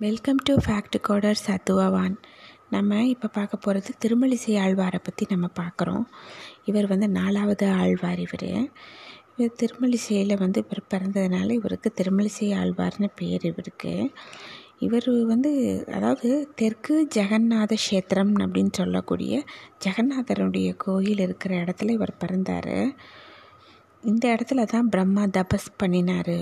Welcome to fact coder சத்துவவான் நம்ம இப்போ பார்க்க போகிறது திருமலிசை ஆழ்வாரை பற்றி நம்ம பார்க்குறோம். இவர் வந்து நாலாவது ஆழ்வார் இவர். இவர் திருமலிசையில் வந்து இவர் பிறந்ததுனால இவருக்கு திருமலிசை ஆழ்வார்னு பேர் இவருக்கு. இவர் வந்து அதாவது தெற்கு ஜெகநாத கஷேத்திரம் அப்படின்னு சொல்லக்கூடிய ஜெகநாதருடைய கோயில் இருக்கிற இடத்துல இவர் பிறந்தார். இந்த இடத்துல தான் பிரம்மா தபஸ் பண்ணினார்.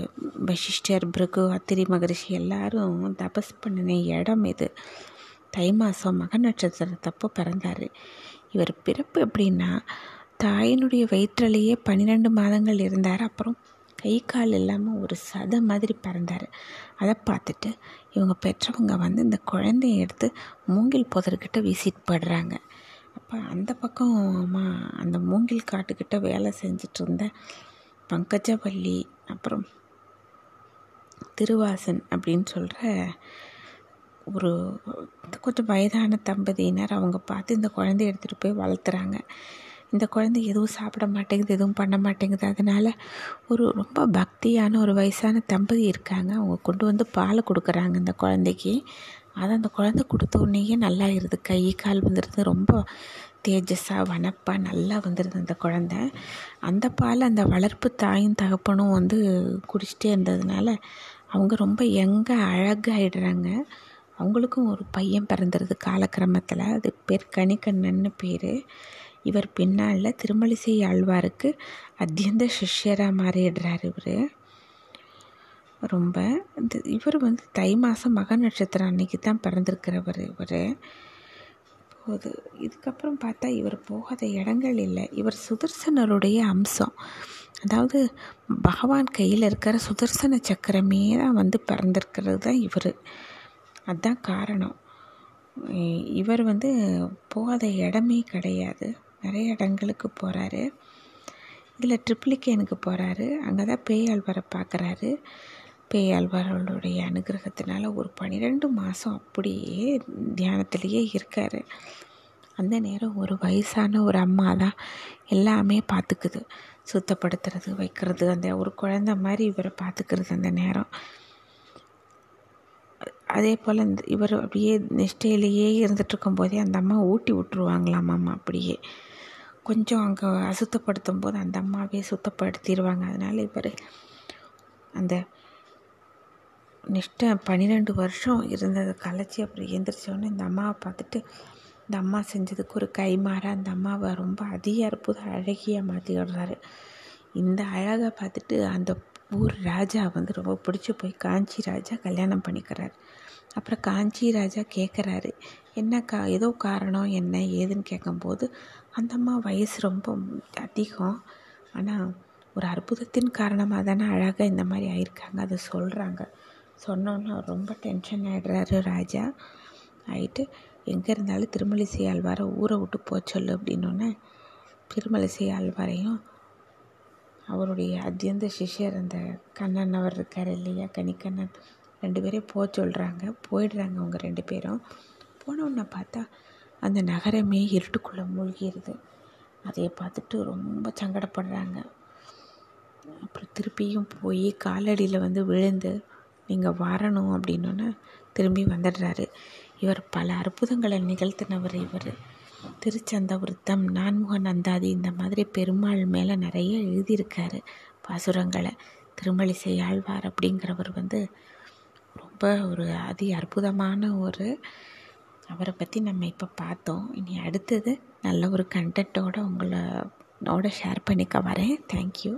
வசிஷ்டர் பிருகு அத்திரி மகரிஷி எல்லாரும் தபஸ் பண்ணின இடம் இது. தை மாதம் மக நட்சத்திரத்தப்போ பிறந்தார். இவர் பிறப்பு எப்படின்னா தாயினுடைய வயிற்றிலேயே பன்னிரெண்டு மாதங்கள் இருந்தார். அப்புறம் கை கால் இல்லாமல் ஒரு சதை மாதிரி பிறந்தார். அதை பார்த்துட்டு இவங்க பெற்றவங்க வந்து இந்த குழந்தைய எடுத்து மூங்கில் புதர்கிட்ட விசிட் படுறாங்க அப்போ அந்த பக்கமா அந்த மூங்கில் காட்டுக்கிட்ட வேலை செஞ்சிட்டு இருந்த பங்கஜவல்லி அப்புறம் திருவாசன் அப்படின்னு சொல்கிற ஒரு கொஞ்சம் வயதான தம்பதியினர் அவங்க பார்த்து இந்த குழந்தைய எடுத்துகிட்டு போய் வளர்த்துறாங்க. இந்த குழந்தை எதுவும் சாப்பிட மாட்டேங்குது எதுவும் பண்ண மாட்டேங்குது. அதனால் ஒரு ரொம்ப பக்தியான ஒரு வயசான தம்பதி இருக்காங்க. அவங்க கொண்டு வந்து பால் கொடுக்குறாங்க இந்த குழந்தைக்கு. அதை அந்த குழந்தை கொடுத்த உடனேயே நல்லா இருது கை கால் வந்துடுது ரொம்ப தேஜஸாக வனப்பாக நல்லா வந்துடுது அந்த குழந்த. அந்த பால் அந்த வளர்ப்பு தாயும் தகப்பனும் வந்து குடிச்சிட்டே இருந்ததுனால அவங்க ரொம்ப எங்கே அழகாகிடுறாங்க அவங்களுக்கும் ஒரு பையன் பிறந்துருது காலக்கிரமத்தில். அது பேர் கணிக்கண்ணன்னு பேர். இவர் பின்னால் திருமலிசை ஆழ்வாருக்கு அத்தியந்த சிஷ்யராக மாறிடுறார் இவர். ரொம்ப. இந்த இவர் வந்து தை மாதம் மக நட்சத்திரம் அன்னைக்கு தான் பிறந்திருக்கிறவர் இவர். போது இதுக்கப்புறம் பார்த்தா இவர் போகாத இடங்கள் இல்லை. இவர் சுதர்சனருடைய அம்சம். அதாவது பகவான் கையில் இருக்கிற சுதர்சன சக்கரமே தான் வந்து பிறந்திருக்கிறது தான் இவர். அதுதான் காரணம். இவர் வந்து போகாத இடமே கிடையாது. நிறைய இடங்களுக்கு போகிறாரு இதில் ட்ரிப்ளிகேனுக்கு போகிறாரு அங்கே தான் பேயாழ்வாரை பார்க்குறாரு பேயாழ்வார்களுடைய அனுகிரகத்தினால ஒரு பன்னிரெண்டு மாதம் அப்படியே தியானத்திலேயே இருக்கார். அந்த நேரம் ஒரு வயசான ஒரு அம்மா தான் எல்லாமே பார்த்துக்குது. சுத்தப்படுத்துறது வைக்கிறது அந்த ஒரு குழந்த மாதிரி இவரை பார்த்துக்கிறது அந்த நேரம். அதே போல் இந்த இவர் அப்படியே நிஷ்டையிலேயே இருந்துகிட்ருக்கும் போதே அந்த அம்மா ஊட்டி விட்டுருவாங்களாம் அம்மா அப்படியே. கொஞ்சம் அங்கே அசுத்தப்படுத்தும் போது அந்த அம்மாவே சுத்தப்படுத்திடுவாங்க. அதனால் இவர் அந்த நெக்ஸ்ட்டு பன்னிரெண்டு வருஷம் இருந்ததை. கலைச்சி அப்புறம் எழுந்திரிச்சோன்னே இந்த அம்மாவை பார்த்துட்டு இந்த அம்மா செஞ்சதுக்கு ஒரு கைமாற அந்த அம்மாவை ரொம்ப அதிக அற்புத அழகியாக மாற்றி விடுறாரு. இந்த அழகை பார்த்துட்டு அந்த ஊர் ராஜா வந்து ரொம்ப பிடிச்சி போய் காஞ்சி ராஜா கல்யாணம் பண்ணிக்கிறார். அப்புறம் காஞ்சி ராஜா கேட்குறாரு என்ன கா ஏதோ காரணம் என்ன ஏதுன்னு கேட்கும்போது அந்த அம்மா வயசு ரொம்ப அதிகம். ஆனால் ஒரு அற்புதத்தின் காரணமாக தானே அழகாக இந்த மாதிரி ஆயிருக்காங்க அதை சொல்கிறாங்க சொன்னோன்னே ரொம்ப டென்ஷன் ஆகிடுறாரு ராஜா. ஆகிட்டு எங்கே இருந்தாலும் திருமலிசை ஆழ்வாரை ஊரை விட்டு போக சொல்லு அப்படின்னோடனே திருமலிசை ஆழ்வாரையும் அவருடைய அத்தியந்த சிஷ்யர் அந்த கண்ணன் அவர் இருக்கார் இல்லையா கனிக்கண்ணன் ரெண்டு பேரையும் போக சொல்கிறாங்க போயிடுறாங்க அவங்க ரெண்டு பேரும். போனோன்னே பார்த்தா அந்த நகரமே இருட்டுக்குள்ளே மூழ்கிடுது அதை பார்த்துட்டு ரொம்ப சங்கடப்படுறாங்க. அப்புறம் திருப்பியும் போய் காலடியில் வந்து விழுந்து நீங்கள் வரணும் அப்படின்னோன்னே திரும்பி வந்துடுறாரு. இவர் பல அற்புதங்களை நிகழ்த்தினவர் இவர். திருச்சந்த விருத்தம் நான்முக நந்தாதி இந்த மாதிரி பெருமாள் மேலே நிறைய எழுதியிருக்காரு பாசுரங்களை. திருமலிசை ஆழ்வார் அப்படிங்கிறவர் வந்து ரொம்ப ஒரு அதி அற்புதமான ஒரு அவரை பற்றி நம்ம இப்போ பார்த்தோம். இனி அடுத்தது நல்ல ஒரு கண்டென்ட்டோடு உங்களோட ஷேர் பண்ணிக்க வரேன். தேங்க்யூ